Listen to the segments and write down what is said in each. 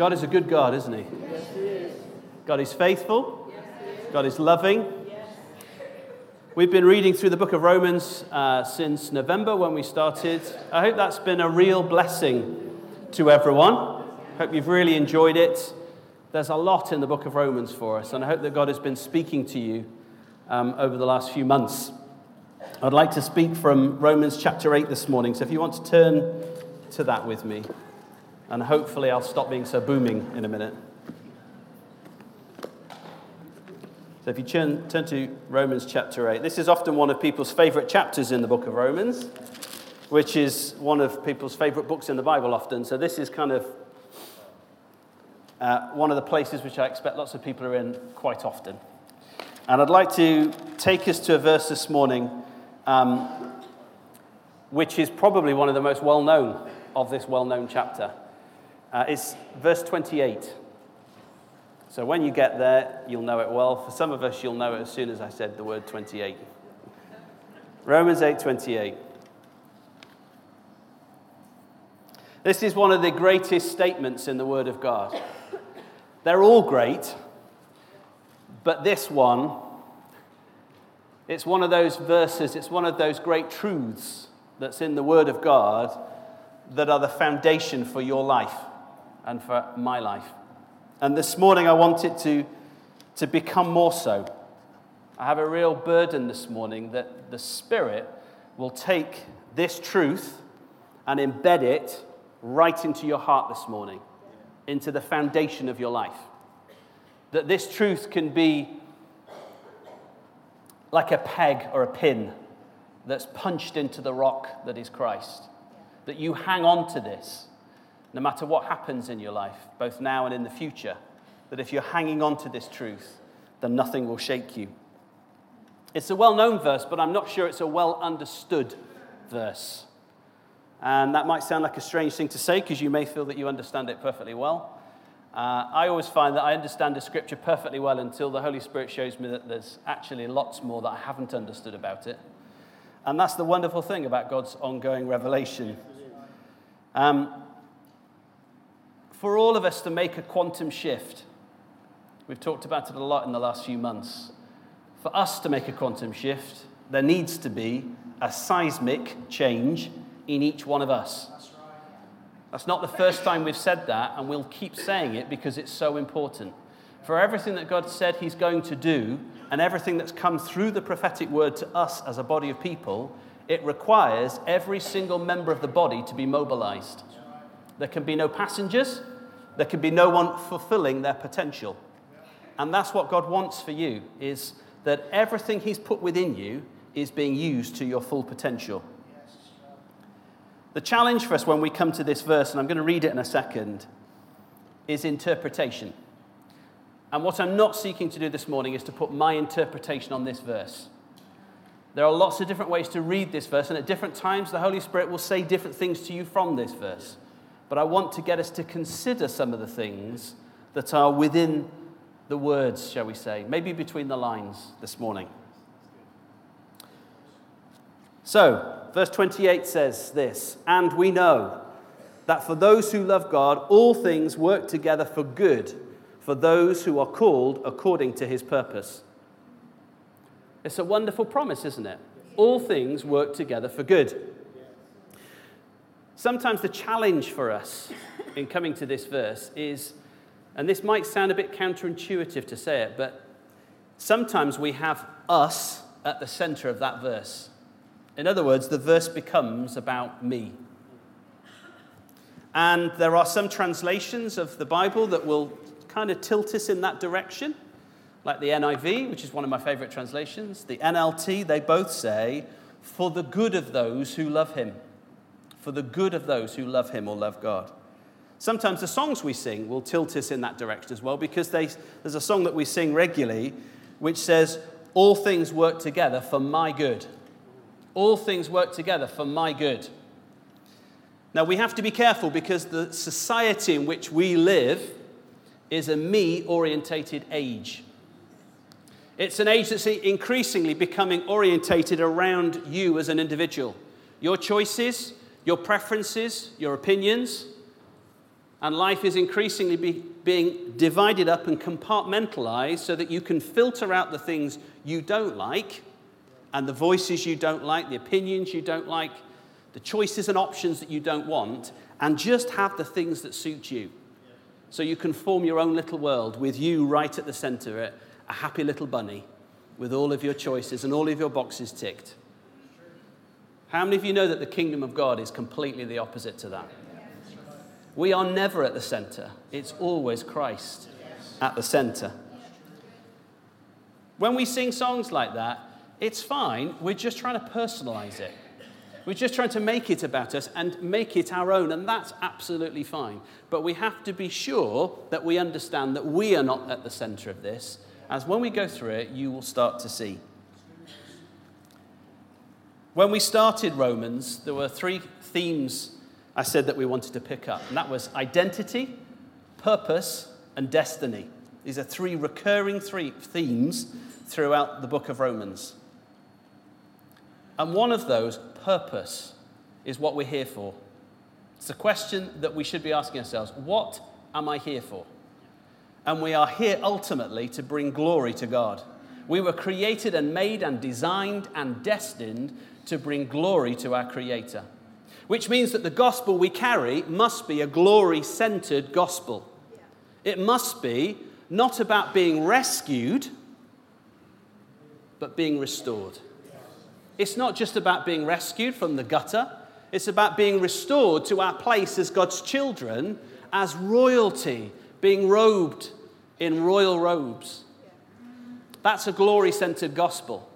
God is a good God, isn't He? Yes, he is. God is faithful. Yes, he is. God is loving. Yes. We've been reading through the book of Romans uh, since November when we started. I hope that's been a real blessing to everyone. Hope you've really enjoyed it. There's a lot in the book of Romans for us, and I hope that God has been speaking to you um, over the last few months. I'd like to speak from Romans chapter 8 this morning, so if you want to turn to that with me, and hopefully I'll stop being so booming in a minute. So if you turn, turn to Romans chapter 8, this is often one of people's favorite chapters in the book of Romans, which is one of people's favorite books in the Bible often. So this is kind of uh, one of the places which I expect lots of people are in quite often. And I'd like to take us to a verse this morning, um, which is probably one of the most well known of this well known chapter. Uh, it's verse 28. So when you get there, you'll know it well. For some of us, you'll know it as soon as I said the word 28. Romans 8:28. This is one of the greatest statements in the Word of God. They're all great, but this one, it's one of those verses, it's one of those great truths that's in the Word of God that are the foundation for your life and for my life. And this morning, I want it to, to become more so. I have a real burden this morning that the Spirit will take this truth and embed it right into your heart this morning, into the foundation of your life. That this truth can be like a peg or a pin that's punched into the rock that is Christ. That you hang on to this no matter what happens in your life, both now and in the future, that if you're hanging on to this truth, then nothing will shake you. It's a well known verse, but I'm not sure it's a well understood verse. And that might sound like a strange thing to say because you may feel that you understand it perfectly well. Uh, I always find that I understand a scripture perfectly well until the Holy Spirit shows me that there's actually lots more that I haven't understood about it. And that's the wonderful thing about God's ongoing revelation. Um, for all of us to make a quantum shift, we've talked about it a lot in the last few months. For us to make a quantum shift, there needs to be a seismic change in each one of us. That's not the first time we've said that, and we'll keep saying it because it's so important. For everything that God said He's going to do, and everything that's come through the prophetic word to us as a body of people, it requires every single member of the body to be mobilized. There can be no passengers, there can be no one fulfilling their potential. And that's what God wants for you is that everything he's put within you is being used to your full potential. The challenge for us when we come to this verse, and I'm going to read it in a second, is interpretation. And what I'm not seeking to do this morning is to put my interpretation on this verse. There are lots of different ways to read this verse, and at different times, the Holy Spirit will say different things to you from this verse. But I want to get us to consider some of the things that are within the words, shall we say, maybe between the lines this morning. So, verse 28 says this And we know that for those who love God, all things work together for good for those who are called according to his purpose. It's a wonderful promise, isn't it? All things work together for good. Sometimes the challenge for us in coming to this verse is, and this might sound a bit counterintuitive to say it, but sometimes we have us at the center of that verse. In other words, the verse becomes about me. And there are some translations of the Bible that will kind of tilt us in that direction, like the NIV, which is one of my favorite translations, the NLT, they both say, for the good of those who love him. For the good of those who love him or love God. Sometimes the songs we sing will tilt us in that direction as well because they, there's a song that we sing regularly which says, All things work together for my good. All things work together for my good. Now we have to be careful because the society in which we live is a me orientated age. It's an age that's increasingly becoming orientated around you as an individual. Your choices, your preferences, your opinions, and life is increasingly be, being divided up and compartmentalized so that you can filter out the things you don't like and the voices you don't like, the opinions you don't like, the choices and options that you don't want, and just have the things that suit you. So you can form your own little world with you right at the center, a happy little bunny with all of your choices and all of your boxes ticked. How many of you know that the kingdom of God is completely the opposite to that? We are never at the center, it's always Christ at the center. When we sing songs like that, it's fine. We're just trying to personalize it. We're just trying to make it about us and make it our own, and that's absolutely fine. But we have to be sure that we understand that we are not at the center of this, as when we go through it, you will start to see. When we started Romans, there were three themes I said that we wanted to pick up, and that was identity, purpose, and destiny. These are three recurring three themes throughout the book of Romans. And one of those, purpose, is what we're here for. It's a question that we should be asking ourselves what am I here for? And we are here ultimately to bring glory to God. We were created and made and designed and destined to bring glory to our Creator which means that the gospel we carry must be a glory centered gospel. It must be not about being rescued, but being restored. It's not just about being rescued from the gutter, it's about being restored to our place as God's children, as royalty, being robed in royal robes. That's a glory centered gospel.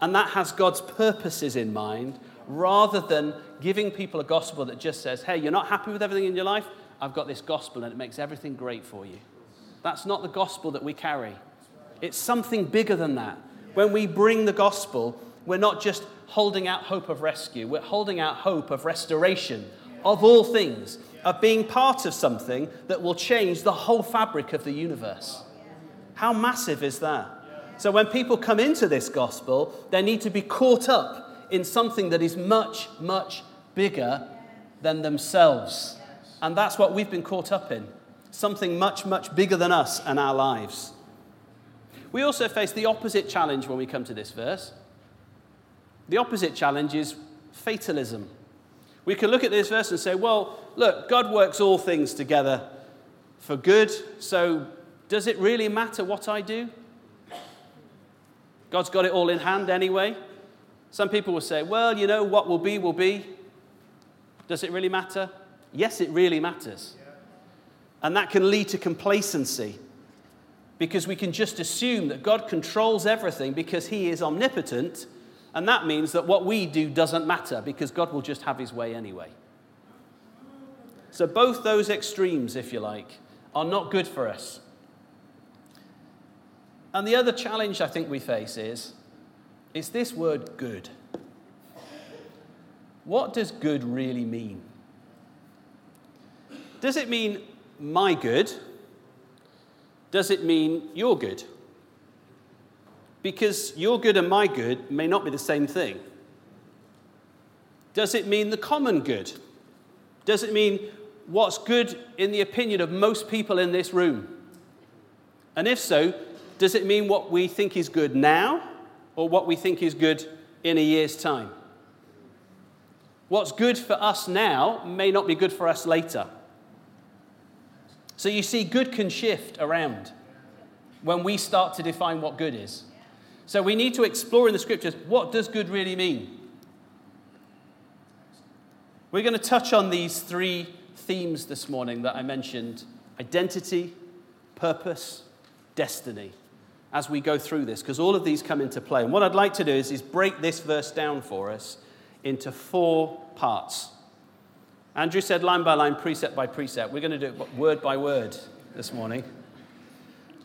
And that has God's purposes in mind rather than giving people a gospel that just says, hey, you're not happy with everything in your life? I've got this gospel and it makes everything great for you. That's not the gospel that we carry. It's something bigger than that. When we bring the gospel, we're not just holding out hope of rescue, we're holding out hope of restoration of all things, of being part of something that will change the whole fabric of the universe. How massive is that? So when people come into this gospel, they need to be caught up in something that is much, much bigger than themselves. And that's what we've been caught up in something much, much bigger than us and our lives. We also face the opposite challenge when we come to this verse. The opposite challenge is fatalism. We can look at this verse and say, well, look, God works all things together for good, so does it really matter what I do? God's got it all in hand anyway. Some people will say, well, you know, what will be, will be. Does it really matter? Yes, it really matters. And that can lead to complacency because we can just assume that God controls everything because He is omnipotent. And that means that what we do doesn't matter because God will just have His way anyway. So, both those extremes, if you like, are not good for us. And the other challenge I think we face is it's this word good. What does good really mean? Does it mean my good? Does it mean your good? Because your good and my good may not be the same thing. Does it mean the common good? Does it mean what's good in the opinion of most people in this room? And if so, does it mean what we think is good now or what we think is good in a year's time. What's good for us now may not be good for us later. So you see, good can shift around when we start to define what good is. So we need to explore in the scriptures what does good really mean? We're going to touch on these three themes this morning that I mentioned identity, purpose, destiny as we go through this, because all of these come into play. And what I'd like to do is, is break this verse down for us into four parts. Andrew said line by line, precept by precept. We're going to do it word by word this morning.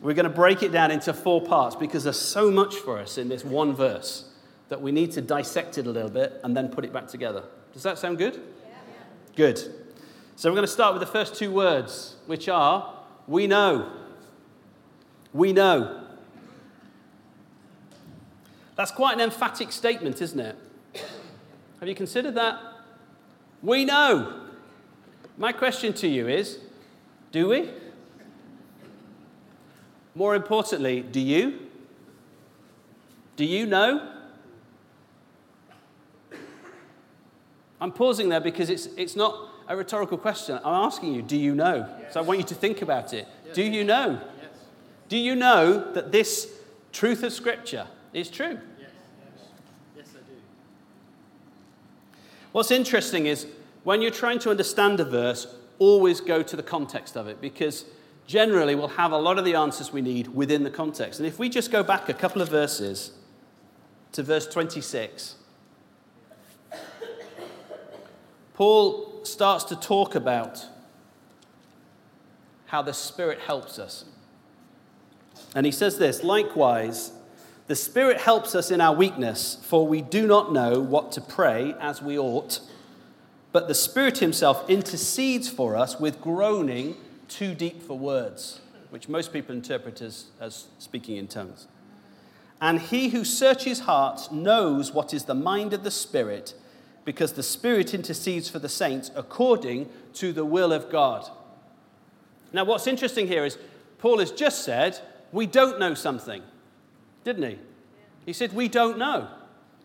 We're going to break it down into four parts because there's so much for us in this one verse that we need to dissect it a little bit and then put it back together. Does that sound good? Yeah. Good. So we're going to start with the first two words, which are we know. We know. That's quite an emphatic statement, isn't it? Have you considered that? We know. My question to you is do we? More importantly, do you? Do you know? I'm pausing there because it's, it's not a rhetorical question. I'm asking you, do you know? Yes. So I want you to think about it. Yes. Do you know? Yes. Do you know that this truth of Scripture is true? Yes. Yes, I do. What's interesting is when you're trying to understand a verse, always go to the context of it because generally we'll have a lot of the answers we need within the context. And if we just go back a couple of verses to verse 26, Paul starts to talk about how the Spirit helps us. And he says this likewise, the Spirit helps us in our weakness, for we do not know what to pray as we ought, but the Spirit Himself intercedes for us with groaning too deep for words, which most people interpret as, as speaking in tongues. And he who searches hearts knows what is the mind of the Spirit, because the Spirit intercedes for the saints according to the will of God. Now, what's interesting here is Paul has just said, we don't know something, didn't he? He said, we don't know.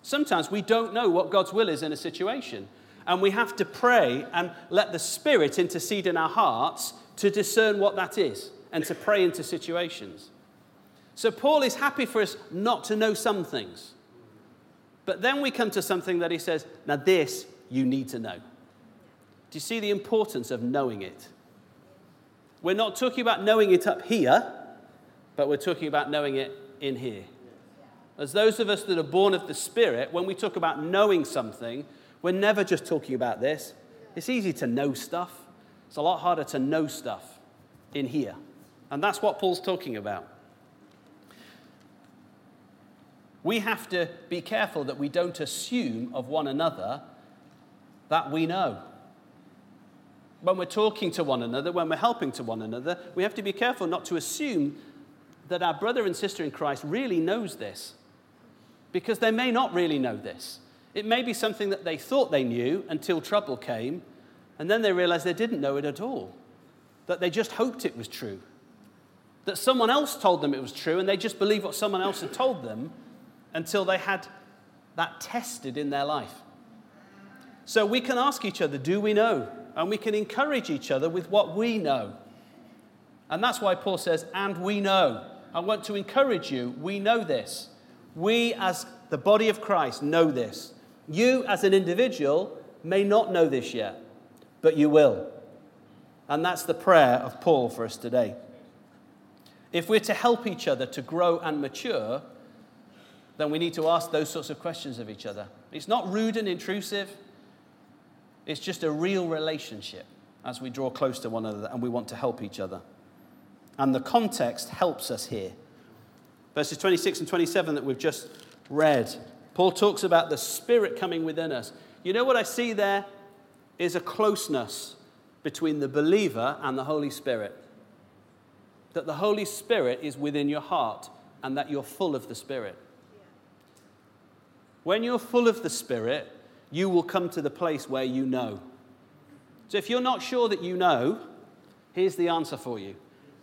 Sometimes we don't know what God's will is in a situation. And we have to pray and let the Spirit intercede in our hearts to discern what that is and to pray into situations. So, Paul is happy for us not to know some things. But then we come to something that he says, now this you need to know. Do you see the importance of knowing it? We're not talking about knowing it up here, but we're talking about knowing it in here. As those of us that are born of the Spirit, when we talk about knowing something, we're never just talking about this. It's easy to know stuff. It's a lot harder to know stuff in here. And that's what Paul's talking about. We have to be careful that we don't assume of one another that we know. When we're talking to one another, when we're helping to one another, we have to be careful not to assume that our brother and sister in Christ really knows this. Because they may not really know this. It may be something that they thought they knew until trouble came, and then they realized they didn't know it at all, that they just hoped it was true, that someone else told them it was true, and they just believed what someone else had told them until they had that tested in their life. So we can ask each other, Do we know? And we can encourage each other with what we know. And that's why Paul says, And we know. I want to encourage you, we know this. We, as the body of Christ, know this. You, as an individual, may not know this yet but you will. And that's the prayer of Paul for us today. If we're to help each other to grow and mature, then we need to ask those sorts of questions of each other. It's not rude and intrusive, it's just a real relationship as we draw close to one another and we want to help each other. And the context helps us here. Verses 26 and 27 that we've just read, Paul talks about the Spirit coming within us. You know what I see there? is a closeness between the believer and the Holy Spirit. That the Holy Spirit is within your heart and that you're full of the Spirit. When you're full of the Spirit, you will come to the place where you know. So if you're not sure that you know, here's the answer for you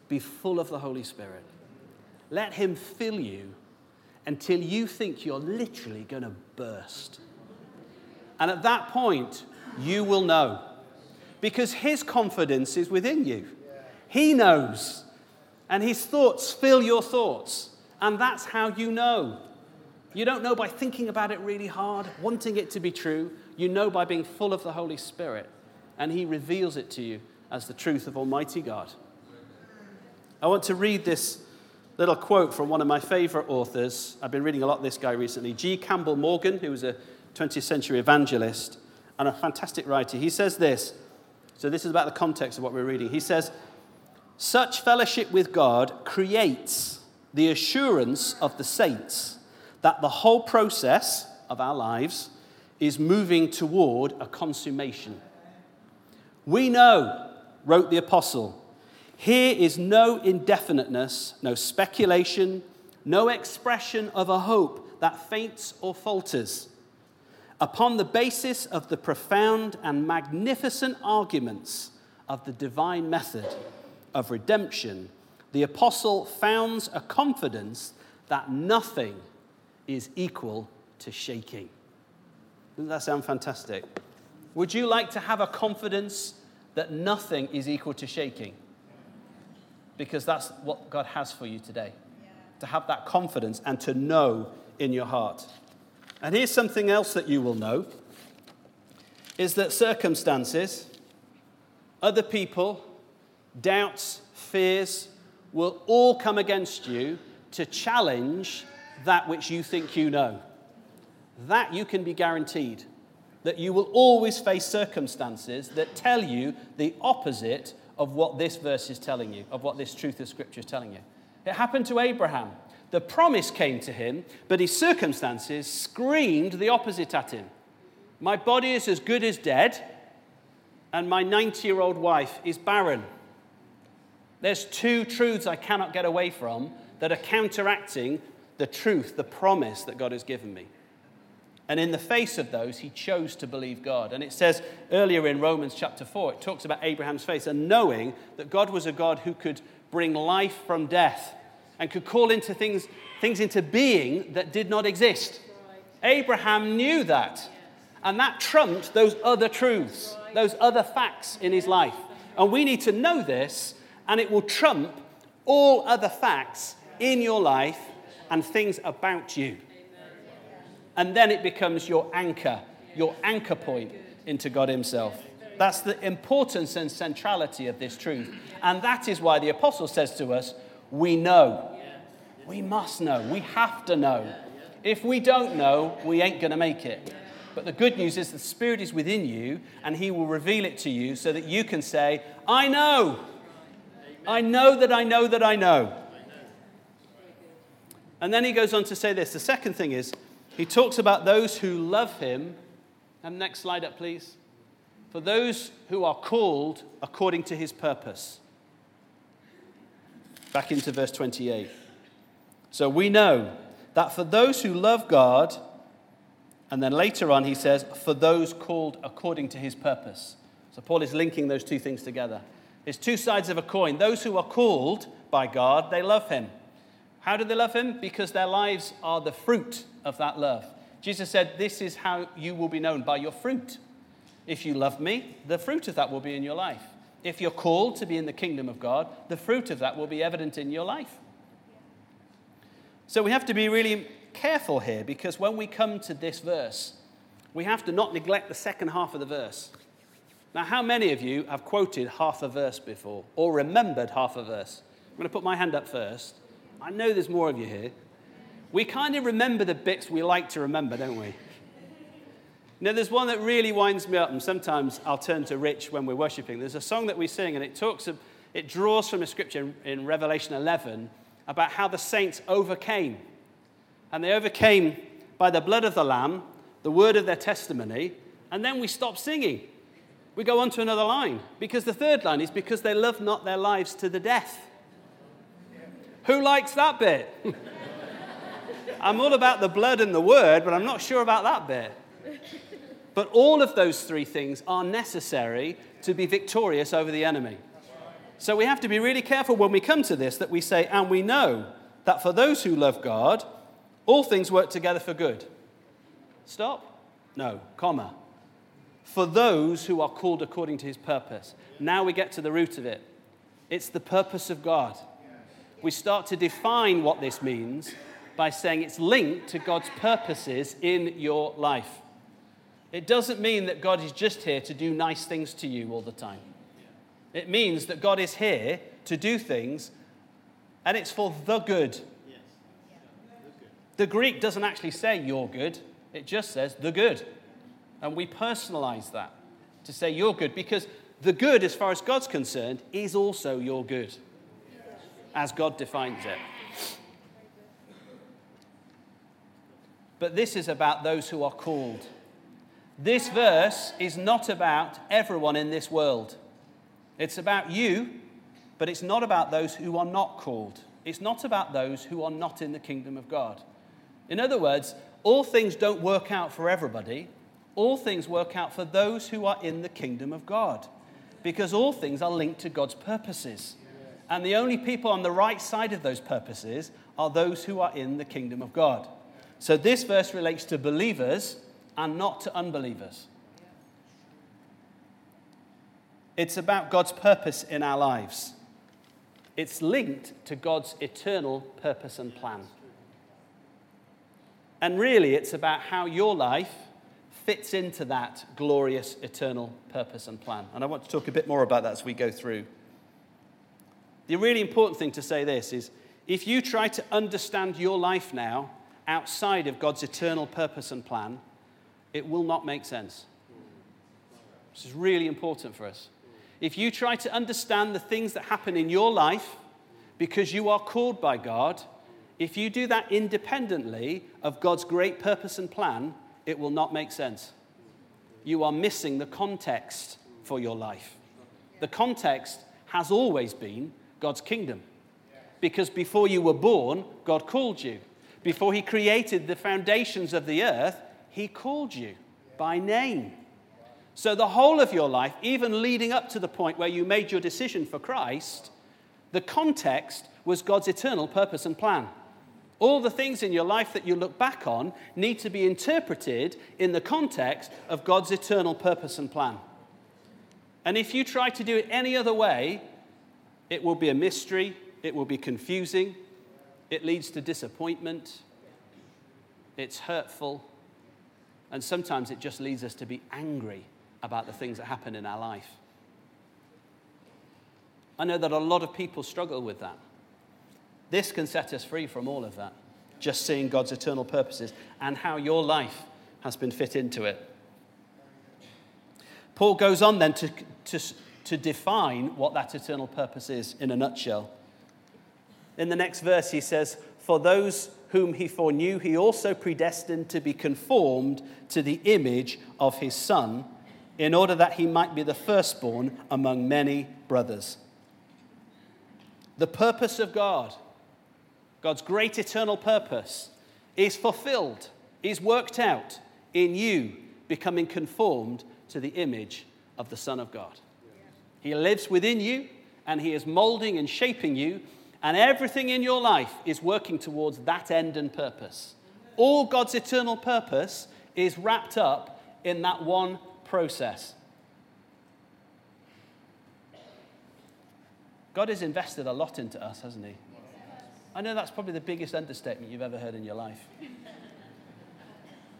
be full of the Holy Spirit. Let Him fill you until you think you're literally going to burst. And at that point, you will know. Because his confidence is within you. He knows. And his thoughts fill your thoughts. And that's how you know. You don't know by thinking about it really hard, wanting it to be true. You know by being full of the Holy Spirit. And he reveals it to you as the truth of Almighty God. I want to read this little quote from one of my favorite authors. I've been reading a lot of this guy recently, G. Campbell Morgan, who was a 20th century evangelist and a fantastic writer. He says this So, this is about the context of what we're reading. He says, Such fellowship with God creates the assurance of the saints that the whole process of our lives is moving toward a consummation. We know, wrote the apostle, here is no indefiniteness, no speculation, no expression of a hope that faints or falters. Upon the basis of the profound and magnificent arguments of the divine method of redemption, the apostle founds a confidence that nothing is equal to shaking. Doesn't that sound fantastic? Would you like to have a confidence that nothing is equal to shaking? Because that's what God has for you today. To have that confidence and to know in your heart. And here's something else that you will know is that circumstances, other people, doubts, fears will all come against you to challenge that which you think you know. That you can be guaranteed. That you will always face circumstances that tell you the opposite of what this verse is telling you, of what this truth of Scripture is telling you. It happened to Abraham. The promise came to him, but his circumstances screamed the opposite at him. My body is as good as dead, and my 90 year old wife is barren. There's two truths I cannot get away from that are counteracting the truth, the promise that God has given me. And in the face of those, he chose to believe God. And it says earlier in Romans chapter 4, it talks about Abraham's faith and knowing that God was a God who could bring life from death and could call into things, things into being that did not exist. Abraham knew that. And that trumped those other truths, those other facts in his life. And we need to know this, and it will trump all other facts in your life and things about you. And then it becomes your anchor, your anchor point into God Himself. That's the importance and centrality of this truth. And that is why the apostle says to us, We know. We must know. We have to know. If we don't know, we ain't going to make it. But the good news is the Spirit is within you and He will reveal it to you so that you can say, I know. I know that I know that I know. And then he goes on to say this. The second thing is, he talks about those who love him. And next slide up, please. For those who are called according to his purpose. Back into verse 28. So we know that for those who love God, and then later on he says, for those called according to his purpose. So Paul is linking those two things together. It's two sides of a coin. Those who are called by God, they love him. How do they love him? Because their lives are the fruit of that love. Jesus said, This is how you will be known by your fruit. If you love me, the fruit of that will be in your life. If you're called to be in the kingdom of God, the fruit of that will be evident in your life. So we have to be really careful here because when we come to this verse, we have to not neglect the second half of the verse. Now, how many of you have quoted half a verse before or remembered half a verse? I'm going to put my hand up first. I know there's more of you here. We kind of remember the bits we like to remember, don't we? Now, there's one that really winds me up, and sometimes I'll turn to Rich when we're worshiping. There's a song that we sing, and it talks, of, it draws from a scripture in Revelation 11 about how the saints overcame. And they overcame by the blood of the Lamb, the word of their testimony, and then we stop singing. We go on to another line, because the third line is because they love not their lives to the death. Who likes that bit? I'm all about the blood and the word, but I'm not sure about that bit. But all of those three things are necessary to be victorious over the enemy. So we have to be really careful when we come to this that we say, and we know that for those who love God, all things work together for good. Stop? No, comma. For those who are called according to his purpose. Now we get to the root of it. It's the purpose of God we start to define what this means by saying it's linked to God's purposes in your life. It doesn't mean that God is just here to do nice things to you all the time. It means that God is here to do things and it's for the good. The Greek doesn't actually say your good, it just says the good. And we personalize that to say your good because the good, as far as God's concerned, is also your good, as God defines it. But this is about those who are called. This verse is not about everyone in this world. It's about you, but it's not about those who are not called. It's not about those who are not in the kingdom of God. In other words, all things don't work out for everybody. All things work out for those who are in the kingdom of God. Because all things are linked to God's purposes. And the only people on the right side of those purposes are those who are in the kingdom of God. So this verse relates to believers and not to unbelievers. It's about God's purpose in our lives. It's linked to God's eternal purpose and plan. And really, it's about how your life fits into that glorious eternal purpose and plan. And I want to talk a bit more about that as we go through. The really important thing to say this is if you try to understand your life now outside of God's eternal purpose and plan, it will not make sense. This is really important for us. If you try to understand the things that happen in your life because you are called by God, if you do that independently of God's great purpose and plan, it will not make sense. You are missing the context for your life. The context has always been God's kingdom. Because before you were born, God called you. Before He created the foundations of the earth, He called you by name. So, the whole of your life, even leading up to the point where you made your decision for Christ, the context was God's eternal purpose and plan. All the things in your life that you look back on need to be interpreted in the context of God's eternal purpose and plan. And if you try to do it any other way, it will be a mystery, it will be confusing, it leads to disappointment, it's hurtful, and sometimes it just leads us to be angry about the things that happen in our life. I know that a lot of people struggle with that. This can set us free from all of that, just seeing God's eternal purposes and how your life has been fit into it. Paul goes on then to, to, to define what that eternal purpose is in a nutshell. In the next verse, he says, For those whom he foreknew, he also predestined to be conformed to the image of his Son, in order that he might be the firstborn among many brothers. The purpose of God God's great eternal purpose is fulfilled, is worked out in you becoming conformed to the image of the Son of God. He lives within you and He is molding and shaping you, and everything in your life is working towards that end and purpose. All God's eternal purpose is wrapped up in that one process. God has invested a lot into us, hasn't He? I know that's probably the biggest understatement you've ever heard in your life.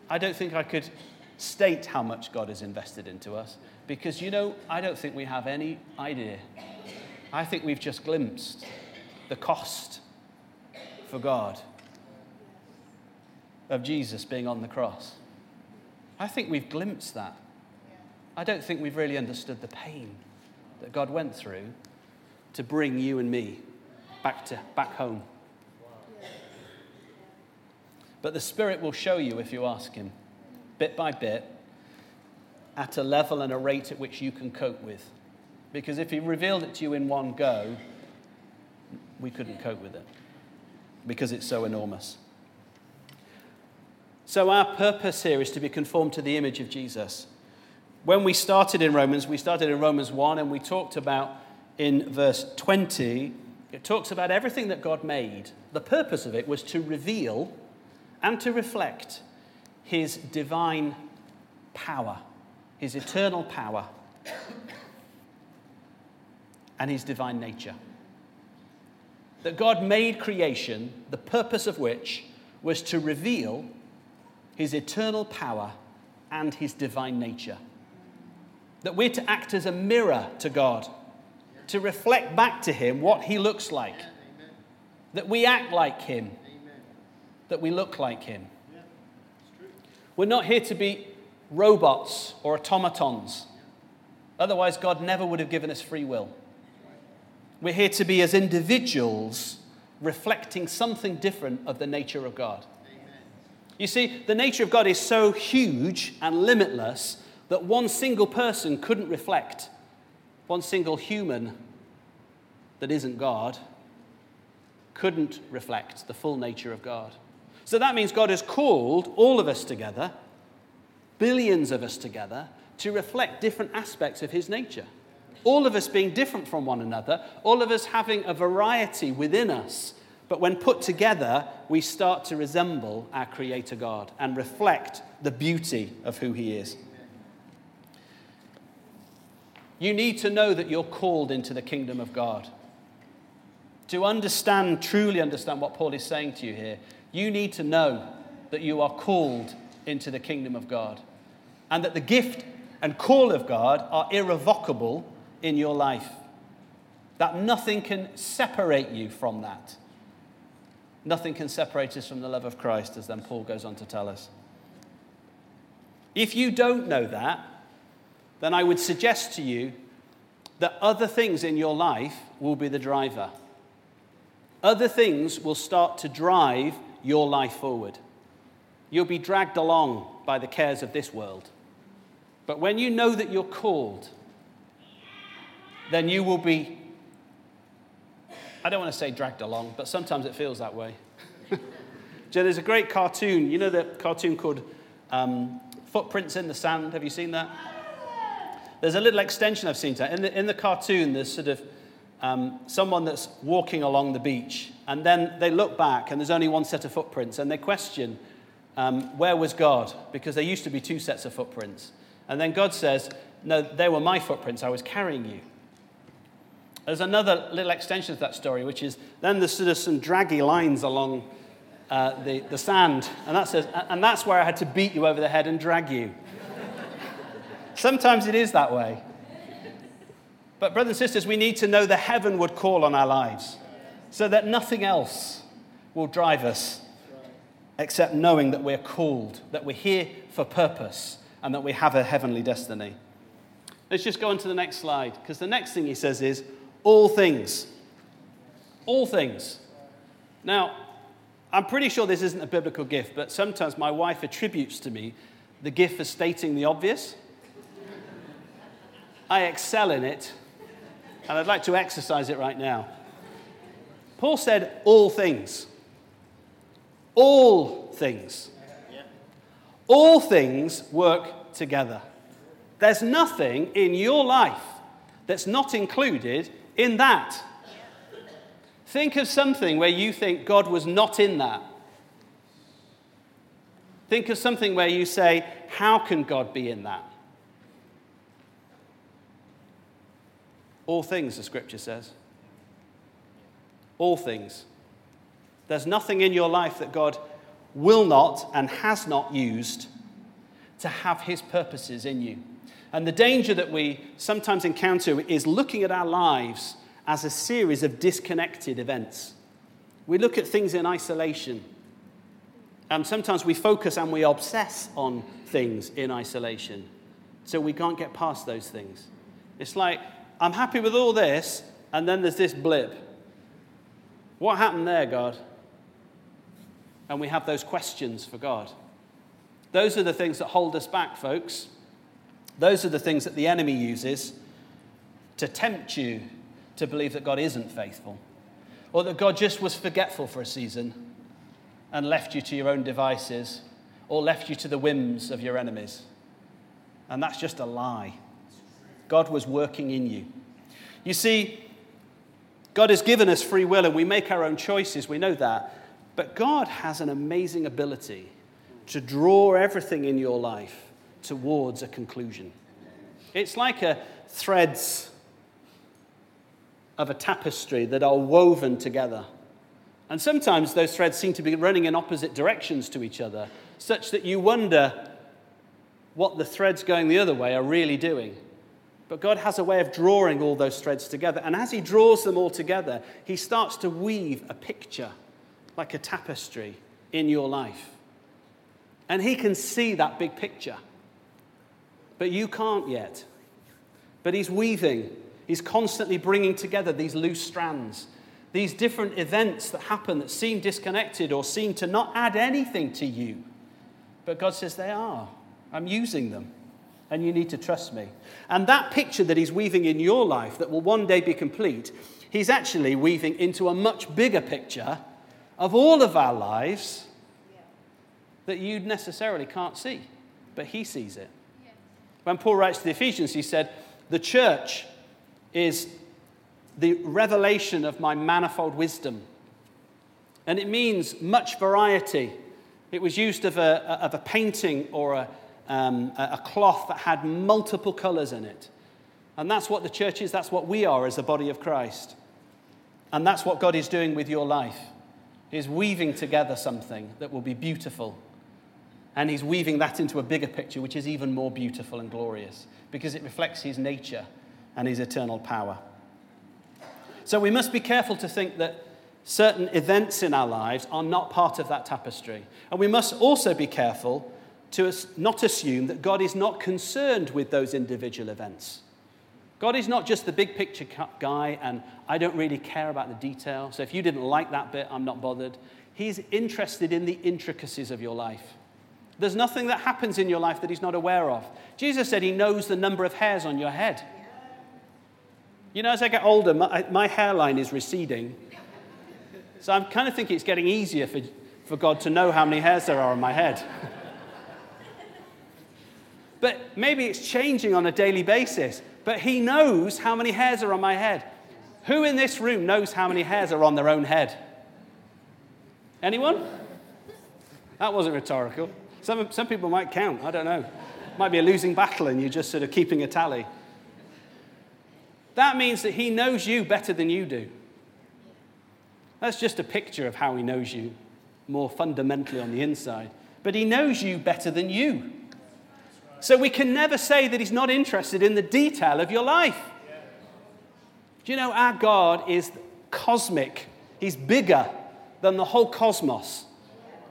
I don't think I could state how much God has invested into us because, you know, I don't think we have any idea. I think we've just glimpsed the cost for God of Jesus being on the cross. I think we've glimpsed that. I don't think we've really understood the pain that God went through to bring you and me back, to, back home. But the Spirit will show you if you ask Him, bit by bit, at a level and a rate at which you can cope with. Because if He revealed it to you in one go, we couldn't cope with it because it's so enormous. So, our purpose here is to be conformed to the image of Jesus. When we started in Romans, we started in Romans 1 and we talked about in verse 20, it talks about everything that God made. The purpose of it was to reveal and to reflect his divine power, his eternal power, and his divine nature. That God made creation, the purpose of which was to reveal his eternal power and his divine nature. That we're to act as a mirror to God, to reflect back to him what he looks like. That we act like him, that we look like him. We're not here to be robots or automatons. Otherwise, God never would have given us free will. We're here to be as individuals reflecting something different of the nature of God. You see, the nature of God is so huge and limitless that one single person couldn't reflect, one single human that isn't God couldn't reflect the full nature of God. So that means God has called all of us together, billions of us together, to reflect different aspects of his nature. All of us being different from one another, all of us having a variety within us. But when put together, we start to resemble our Creator God and reflect the beauty of who He is. You need to know that you're called into the kingdom of God. To understand, truly understand what Paul is saying to you here, you need to know that you are called into the kingdom of God and that the gift and call of God are irrevocable in your life. That nothing can separate you from that. Nothing can separate us from the love of Christ, as then Paul goes on to tell us. If you don't know that, then I would suggest to you that other things in your life will be the driver. Other things will start to drive your life forward. You'll be dragged along by the cares of this world. But when you know that you're called, then you will be, I don't want to say dragged along, but sometimes it feels that way. so there's a great cartoon, you know the cartoon called um, Footprints in the Sand? Have you seen that? There's a little extension I've seen to that. In the, in the cartoon, there's sort of um, someone that's walking along the beach, and then they look back, and there's only one set of footprints, and they question, um, Where was God? Because there used to be two sets of footprints. And then God says, No, they were my footprints. I was carrying you. There's another little extension to that story, which is then there's sort of some draggy lines along uh, the, the sand. And that says, and that's where I had to beat you over the head and drag you. Sometimes it is that way. But, brothers and sisters, we need to know the heavenward call on our lives so that nothing else will drive us except knowing that we're called, that we're here for purpose, and that we have a heavenly destiny. Let's just go on to the next slide, because the next thing he says is all things. All things. Now, I'm pretty sure this isn't a biblical gift, but sometimes my wife attributes to me the gift for stating the obvious. I excel in it, and I'd like to exercise it right now. Paul said, All things. All things. All things work together. There's nothing in your life that's not included in that. Think of something where you think God was not in that. Think of something where you say, How can God be in that? All things, the scripture says. All things. There's nothing in your life that God will not and has not used to have his purposes in you. And the danger that we sometimes encounter is looking at our lives as a series of disconnected events. We look at things in isolation. And sometimes we focus and we obsess on things in isolation. So we can't get past those things. It's like, I'm happy with all this, and then there's this blip. What happened there, God? and we have those questions for God. Those are the things that hold us back, folks. Those are the things that the enemy uses to tempt you to believe that God isn't faithful or that God just was forgetful for a season and left you to your own devices or left you to the whims of your enemies. And that's just a lie. God was working in you. You see, God has given us free will and we make our own choices. We know that. But God has an amazing ability to draw everything in your life towards a conclusion. It's like a threads of a tapestry that are woven together. And sometimes those threads seem to be running in opposite directions to each other, such that you wonder what the threads going the other way are really doing. But God has a way of drawing all those threads together. And as He draws them all together, He starts to weave a picture like a tapestry in your life. And He can see that big picture. But you can't yet. But he's weaving, he's constantly bringing together these loose strands, these different events that happen that seem disconnected or seem to not add anything to you. But God says they are. I'm using them. And you need to trust me. And that picture that he's weaving in your life that will one day be complete, he's actually weaving into a much bigger picture of all of our lives that you necessarily can't see, but he sees it. When Paul writes to the Ephesians, he said, The church is the revelation of my manifold wisdom. And it means much variety. It was used of a, of a painting or a, um, a cloth that had multiple colors in it. And that's what the church is. That's what we are as the body of Christ. And that's what God is doing with your life. He's weaving together something that will be beautiful. And he's weaving that into a bigger picture, which is even more beautiful and glorious because it reflects his nature and his eternal power. So we must be careful to think that certain events in our lives are not part of that tapestry. And we must also be careful to not assume that God is not concerned with those individual events. God is not just the big picture guy, and I don't really care about the detail. So if you didn't like that bit, I'm not bothered. He's interested in the intricacies of your life. There's nothing that happens in your life that he's not aware of. Jesus said he knows the number of hairs on your head. You know, as I get older, my, my hairline is receding. So I'm kind of thinking it's getting easier for, for God to know how many hairs there are on my head. but maybe it's changing on a daily basis. But He knows how many hairs are on my head. Who in this room knows how many hairs are on their own head? Anyone? That wasn't rhetorical. Some, some people might count, I don't know. It might be a losing battle and you're just sort of keeping a tally. That means that he knows you better than you do. That's just a picture of how he knows you more fundamentally on the inside. But he knows you better than you. So we can never say that he's not interested in the detail of your life. Do you know our God is cosmic? He's bigger than the whole cosmos,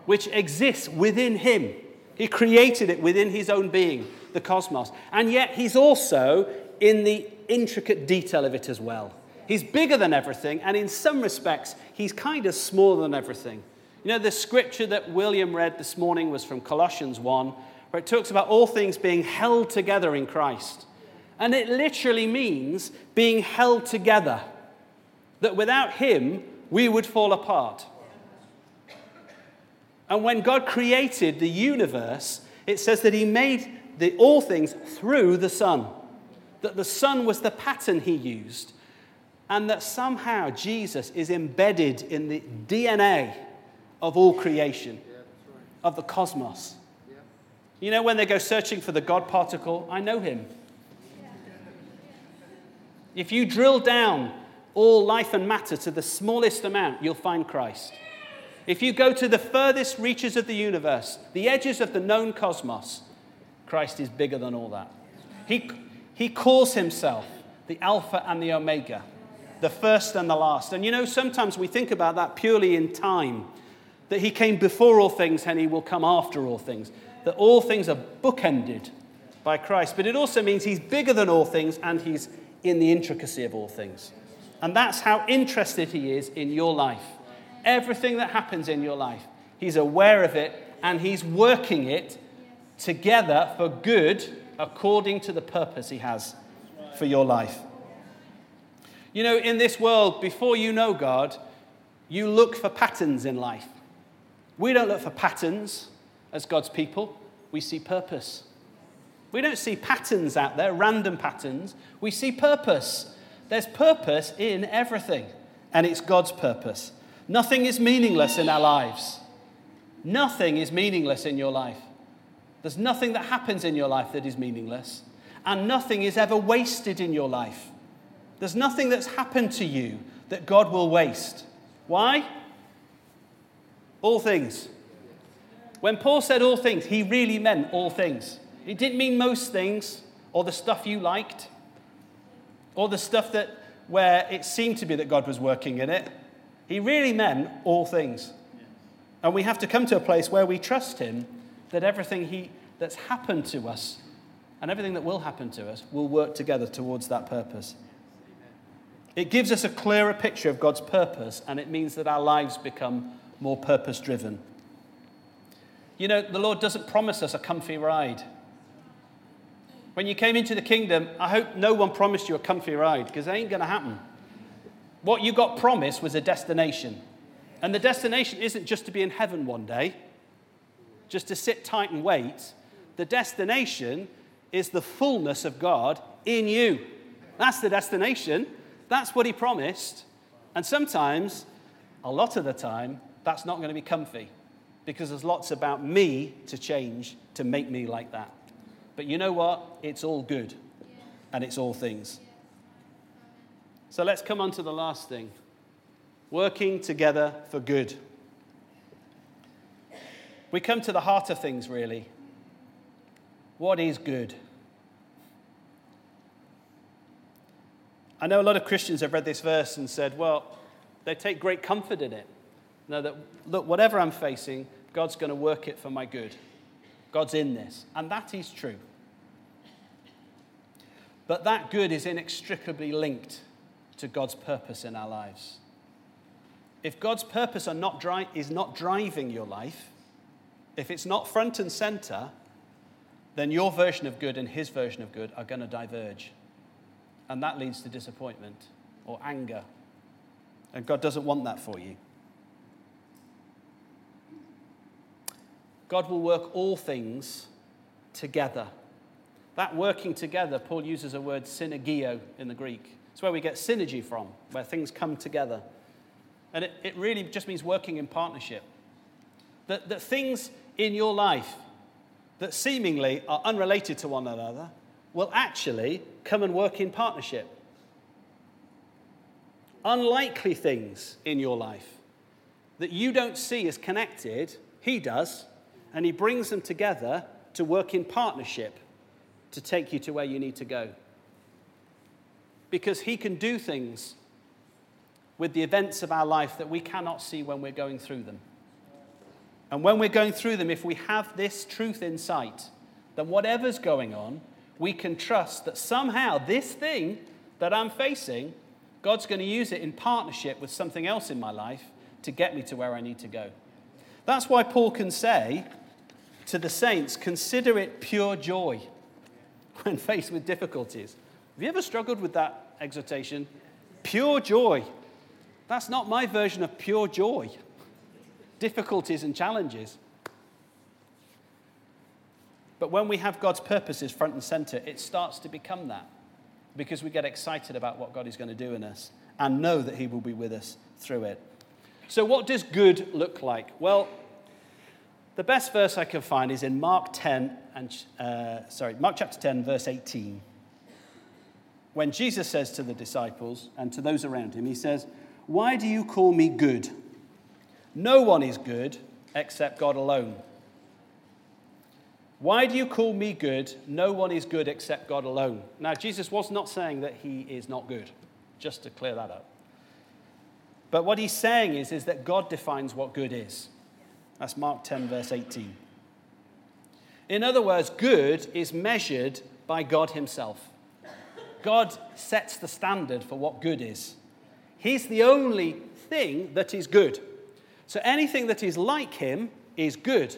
which exists within him. He created it within his own being, the cosmos. And yet he's also in the intricate detail of it as well. He's bigger than everything, and in some respects, he's kind of smaller than everything. You know, the scripture that William read this morning was from Colossians 1, where it talks about all things being held together in Christ. And it literally means being held together, that without him, we would fall apart. And when God created the universe, it says that he made the, all things through the Son that the Son was the pattern he used, and that somehow Jesus is embedded in the DNA of all creation, of the cosmos. You know, when they go searching for the God particle, I know him. If you drill down all life and matter to the smallest amount, you'll find Christ. If you go to the furthest reaches of the universe, the edges of the known cosmos, Christ is bigger than all that. He, he calls himself the Alpha and the Omega, the first and the last. And you know, sometimes we think about that purely in time, that he came before all things and he will come after all things, that all things are bookended by Christ. But it also means he's bigger than all things and he's in the intricacy of all things. And that's how interested he is in your life. Everything that happens in your life, he's aware of it and he's working it together for good according to the purpose He has for your life. You know, in this world, before you know God, you look for patterns in life. We don't look for patterns as God's people, we see purpose. We don't see patterns out there, random patterns. We see purpose. There's purpose in everything, and it's God's purpose. Nothing is meaningless in our lives. Nothing is meaningless in your life. There's nothing that happens in your life that is meaningless, and nothing is ever wasted in your life. There's nothing that's happened to you that God will waste. Why? All things. When Paul said all things, he really meant all things. He didn't mean most things or the stuff you liked or the stuff that where it seemed to be that God was working in it. He really meant all things. And we have to come to a place where we trust him that everything he, that's happened to us and everything that will happen to us will work together towards that purpose. It gives us a clearer picture of God's purpose, and it means that our lives become more purpose driven. You know, the Lord doesn't promise us a comfy ride. When you came into the kingdom, I hope no one promised you a comfy ride because it ain't going to happen. What you got promised was a destination. And the destination isn't just to be in heaven one day, just to sit tight and wait. The destination is the fullness of God in you. That's the destination. That's what He promised. And sometimes, a lot of the time, that's not going to be comfy because there's lots about me to change to make me like that. But you know what? It's all good and it's all things. So let's come on to the last thing working together for good. We come to the heart of things, really. What is good? I know a lot of Christians have read this verse and said, well, they take great comfort in it. Know that, look, whatever I'm facing, God's going to work it for my good. God's in this. And that is true. But that good is inextricably linked to God's purpose in our lives. If God's purpose not dri- is not driving your life, if it's not front and center, then your version of good and his version of good are going to diverge. And that leads to disappointment or anger. And God doesn't want that for you. God will work all things together. That working together, Paul uses a word synergio in the Greek. It's where we get synergy from, where things come together. And it, it really just means working in partnership. That, that things in your life that seemingly are unrelated to one another will actually come and work in partnership. Unlikely things in your life that you don't see as connected, he does, and He brings them together to work in partnership to take you to where you need to go. Because He can do things with the events of our life that we cannot see when we're going through them. And when we're going through them, if we have this truth in sight, then whatever's going on, we can trust that somehow this thing that I'm facing, God's going to use it in partnership with something else in my life to get me to where I need to go. That's why Paul can say, to the saints, consider it pure joy when faced with difficulties. Have you ever struggled with that exhortation? Pure joy. That's not my version of pure joy. Difficulties and challenges. But when we have God's purposes front and center, it starts to become that because we get excited about what God is going to do in us and know that He will be with us through it. So, what does good look like? Well, the best verse I can find is in Mark 10 and uh, sorry, Mark chapter 10, verse 18. When Jesus says to the disciples and to those around him, he says, Why do you call me good? No one is good except God alone. Why do you call me good? No one is good except God alone. Now, Jesus was not saying that he is not good, just to clear that up. But what he's saying is, is that God defines what good is. That's Mark 10, verse 18. In other words, good is measured by God Himself. God sets the standard for what good is. He's the only thing that is good. So anything that is like Him is good.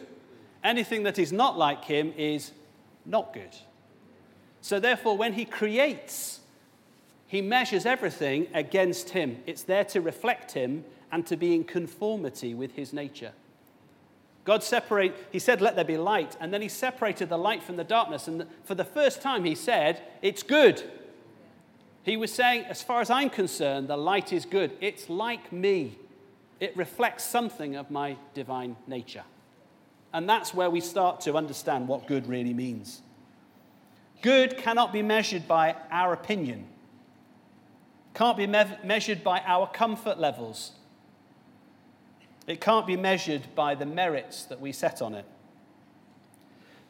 Anything that is not like Him is not good. So therefore, when He creates, He measures everything against Him. It's there to reflect Him and to be in conformity with His nature. God separate, he said, let there be light. And then he separated the light from the darkness. And for the first time, he said, it's good. He was saying, as far as I'm concerned, the light is good. It's like me, it reflects something of my divine nature. And that's where we start to understand what good really means. Good cannot be measured by our opinion, can't be me- measured by our comfort levels, it can't be measured by the merits that we set on it.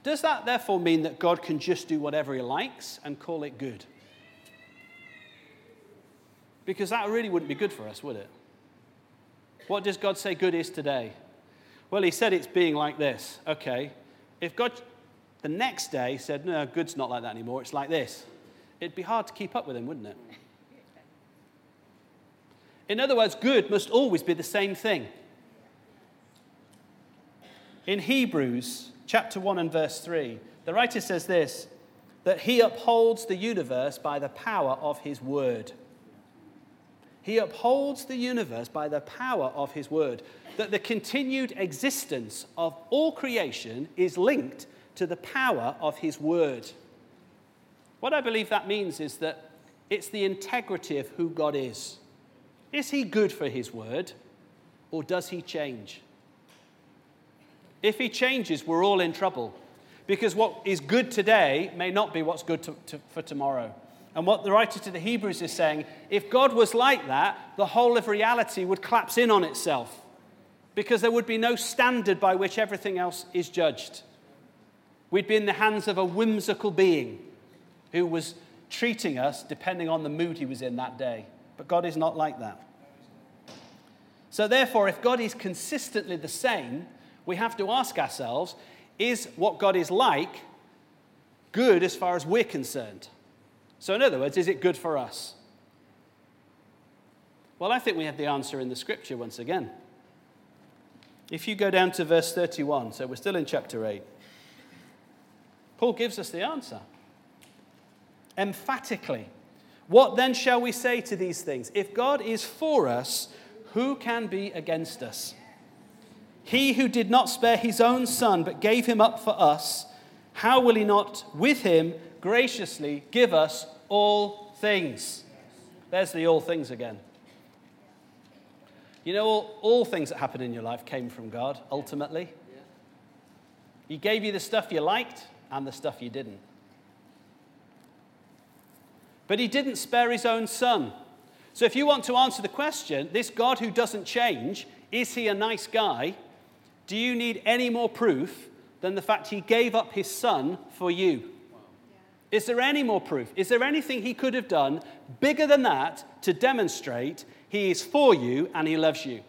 Does that therefore mean that God can just do whatever he likes and call it good? Because that really wouldn't be good for us, would it? What does God say good is today? Well, he said it's being like this. Okay. If God, the next day said, No, good's not like that anymore, it's like this, it'd be hard to keep up with him, wouldn't it? In other words, good must always be the same thing. In Hebrews chapter 1 and verse 3, the writer says this that he upholds the universe by the power of his word. He upholds the universe by the power of his word. That the continued existence of all creation is linked to the power of his word. What I believe that means is that it's the integrity of who God is. Is he good for his word or does he change? If he changes, we're all in trouble because what is good today may not be what's good to, to, for tomorrow. And what the writer to the Hebrews is saying if God was like that, the whole of reality would collapse in on itself because there would be no standard by which everything else is judged. We'd be in the hands of a whimsical being who was treating us depending on the mood he was in that day. But God is not like that. So, therefore, if God is consistently the same, we have to ask ourselves is what God is like good as far as we're concerned? So, in other words, is it good for us? Well, I think we have the answer in the scripture once again. If you go down to verse 31, so we're still in chapter 8, Paul gives us the answer. Emphatically, what then shall we say to these things? If God is for us, who can be against us? He who did not spare his own son, but gave him up for us, how will he not with him graciously give us all things? There's the all things again. You know, all, all things that happen in your life came from God, ultimately. He gave you the stuff you liked and the stuff you didn't. But he didn't spare his own son. So if you want to answer the question, this God who doesn't change, is he a nice guy? Do you need any more proof than the fact he gave up his son for you? Is there any more proof? Is there anything he could have done bigger than that to demonstrate he is for you and he loves you?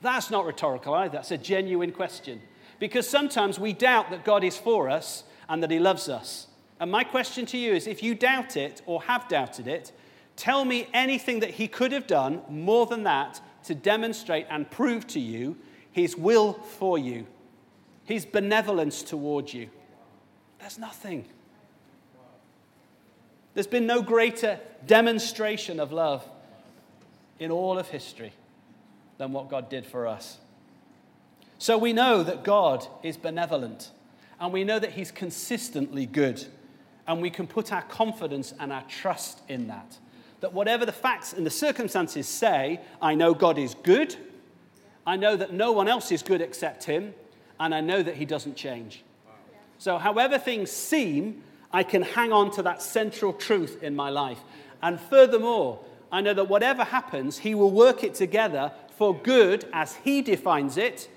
That's not rhetorical either. That's a genuine question. Because sometimes we doubt that God is for us and that he loves us. And my question to you is if you doubt it or have doubted it, tell me anything that he could have done more than that to demonstrate and prove to you his will for you, his benevolence towards you. There's nothing. There's been no greater demonstration of love in all of history than what God did for us. So we know that God is benevolent, and we know that He's consistently good, and we can put our confidence and our trust in that that whatever the facts and the circumstances say, I know God is good. I know that no one else is good except Him. And I know that He doesn't change. So, however things seem, I can hang on to that central truth in my life. And furthermore, I know that whatever happens, He will work it together for good as He defines it.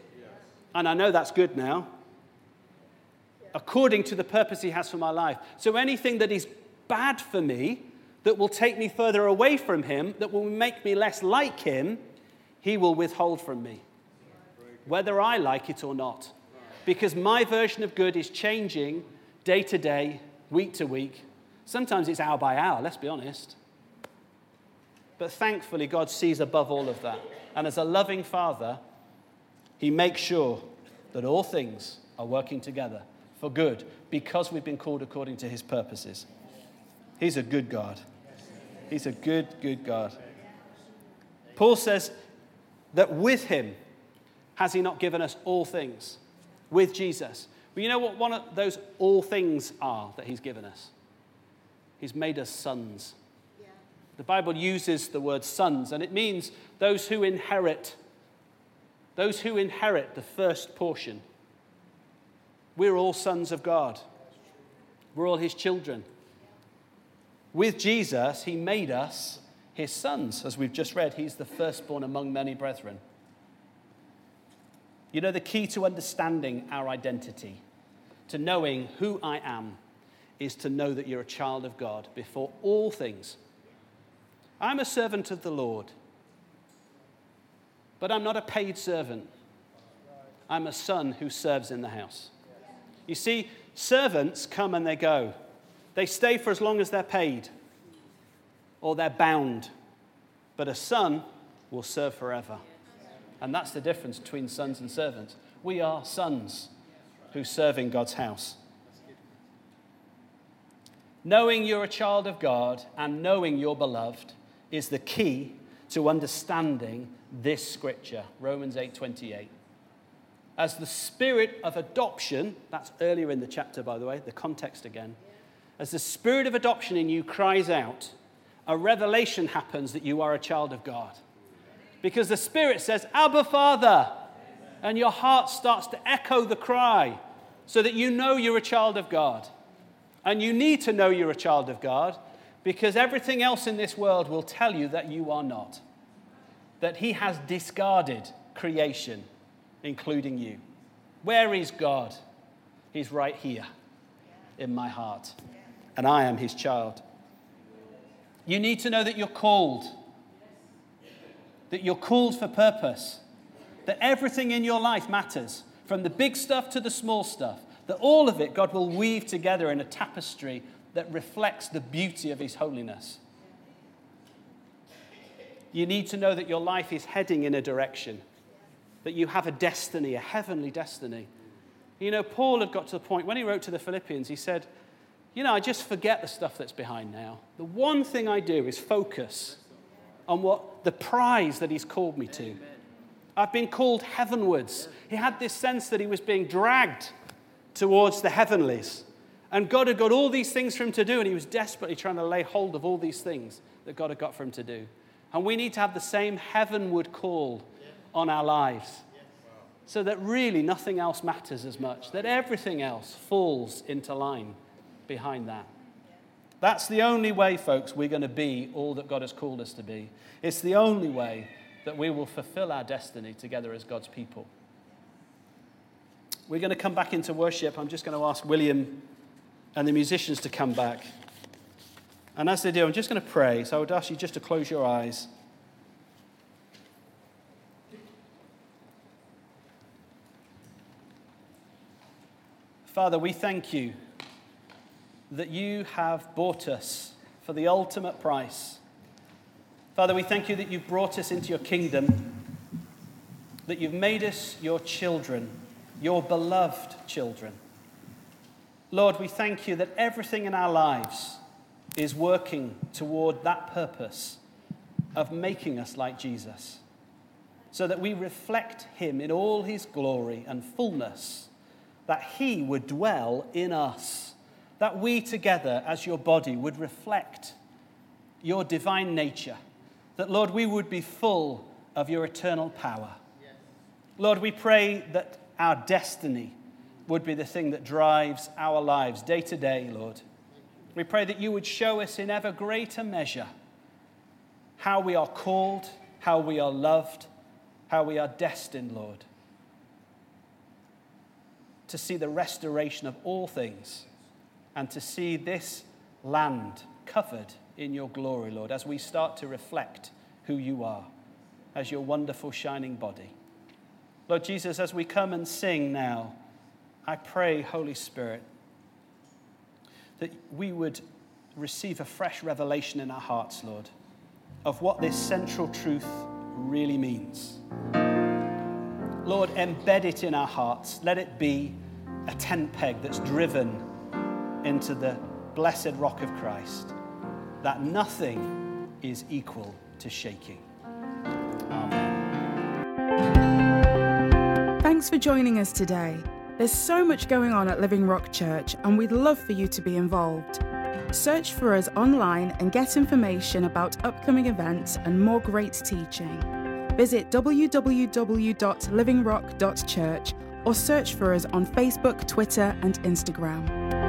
And I know that's good now, according to the purpose He has for my life. So, anything that is bad for me, that will take me further away from him, that will make me less like him, he will withhold from me, whether I like it or not. Because my version of good is changing day to day, week to week. Sometimes it's hour by hour, let's be honest. But thankfully, God sees above all of that. And as a loving father, he makes sure that all things are working together for good because we've been called according to his purposes. He's a good God. He's a good, good God. Paul says that with him has he not given us all things? With Jesus. But you know what one of those all things are that he's given us? He's made us sons. Yeah. The Bible uses the word sons, and it means those who inherit. Those who inherit the first portion. We're all sons of God. We're all his children with Jesus, he made us his sons. As we've just read, he's the firstborn among many brethren. You know, the key to understanding our identity, to knowing who I am, is to know that you're a child of God before all things. I'm a servant of the Lord, but I'm not a paid servant. I'm a son who serves in the house. You see, servants come and they go. They stay for as long as they're paid or they're bound. But a son will serve forever. And that's the difference between sons and servants. We are sons who serve in God's house. Knowing you're a child of God and knowing you're beloved is the key to understanding this scripture, Romans 8:28. As the spirit of adoption, that's earlier in the chapter by the way, the context again. As the spirit of adoption in you cries out, a revelation happens that you are a child of God. Because the spirit says, "Abba, Father." And your heart starts to echo the cry so that you know you're a child of God. And you need to know you're a child of God because everything else in this world will tell you that you are not. That He has discarded creation, including you. Where is God? He's right here in my heart. And I am His child. You need to know that you're called, that you're called for purpose, that everything in your life matters, from the big stuff to the small stuff, that all of it God will weave together in a tapestry that reflects the beauty of His holiness. You need to know that your life is heading in a direction, that you have a destiny, a heavenly destiny. You know, Paul had got to the point when he wrote to the Philippians, he said, You know, I just forget the stuff that's behind now. The one thing I do is focus on what the prize that he's called me to. I've been called heavenwards. He had this sense that he was being dragged towards the heavenlies. And God had got all these things for him to do, and he was desperately trying to lay hold of all these things that God had got for him to do. And we need to have the same heavenward call on our lives so that really nothing else matters as much, that everything else falls into line behind that. That's the only way, folks, we're going to be all that God has called us to be. It's the only way that we will fulfill our destiny together as God's people. We're going to come back into worship. I'm just going to ask William and the musicians to come back. And as they do, I'm just going to pray. So I would ask you just to close your eyes. Father, we thank you that you have bought us for the ultimate price. Father, we thank you that you've brought us into your kingdom, that you've made us your children your beloved children. Lord, we thank you that everything in our lives is working toward that purpose of making us like Jesus, so that we reflect him in all his glory and fullness, that he would dwell in us, that we together as your body would reflect your divine nature, that, Lord, we would be full of your eternal power. Lord, we pray that our destiny would be the thing that drives our lives day to day, Lord. We pray that you would show us in ever greater measure how we are called, how we are loved, how we are destined, Lord, to see the restoration of all things and to see this land covered in your glory, Lord, as we start to reflect who you are as your wonderful shining body. Lord Jesus, as we come and sing now, I pray, Holy Spirit, that we would receive a fresh revelation in our hearts, Lord, of what this central truth really means. Lord, embed it in our hearts. Let it be a tent peg that's driven into the blessed rock of Christ, that nothing is equal to shaking. Amen. Thanks for joining us today. There's so much going on at Living Rock Church, and we'd love for you to be involved. Search for us online and get information about upcoming events and more great teaching. Visit www.livingrock.church or search for us on Facebook, Twitter, and Instagram.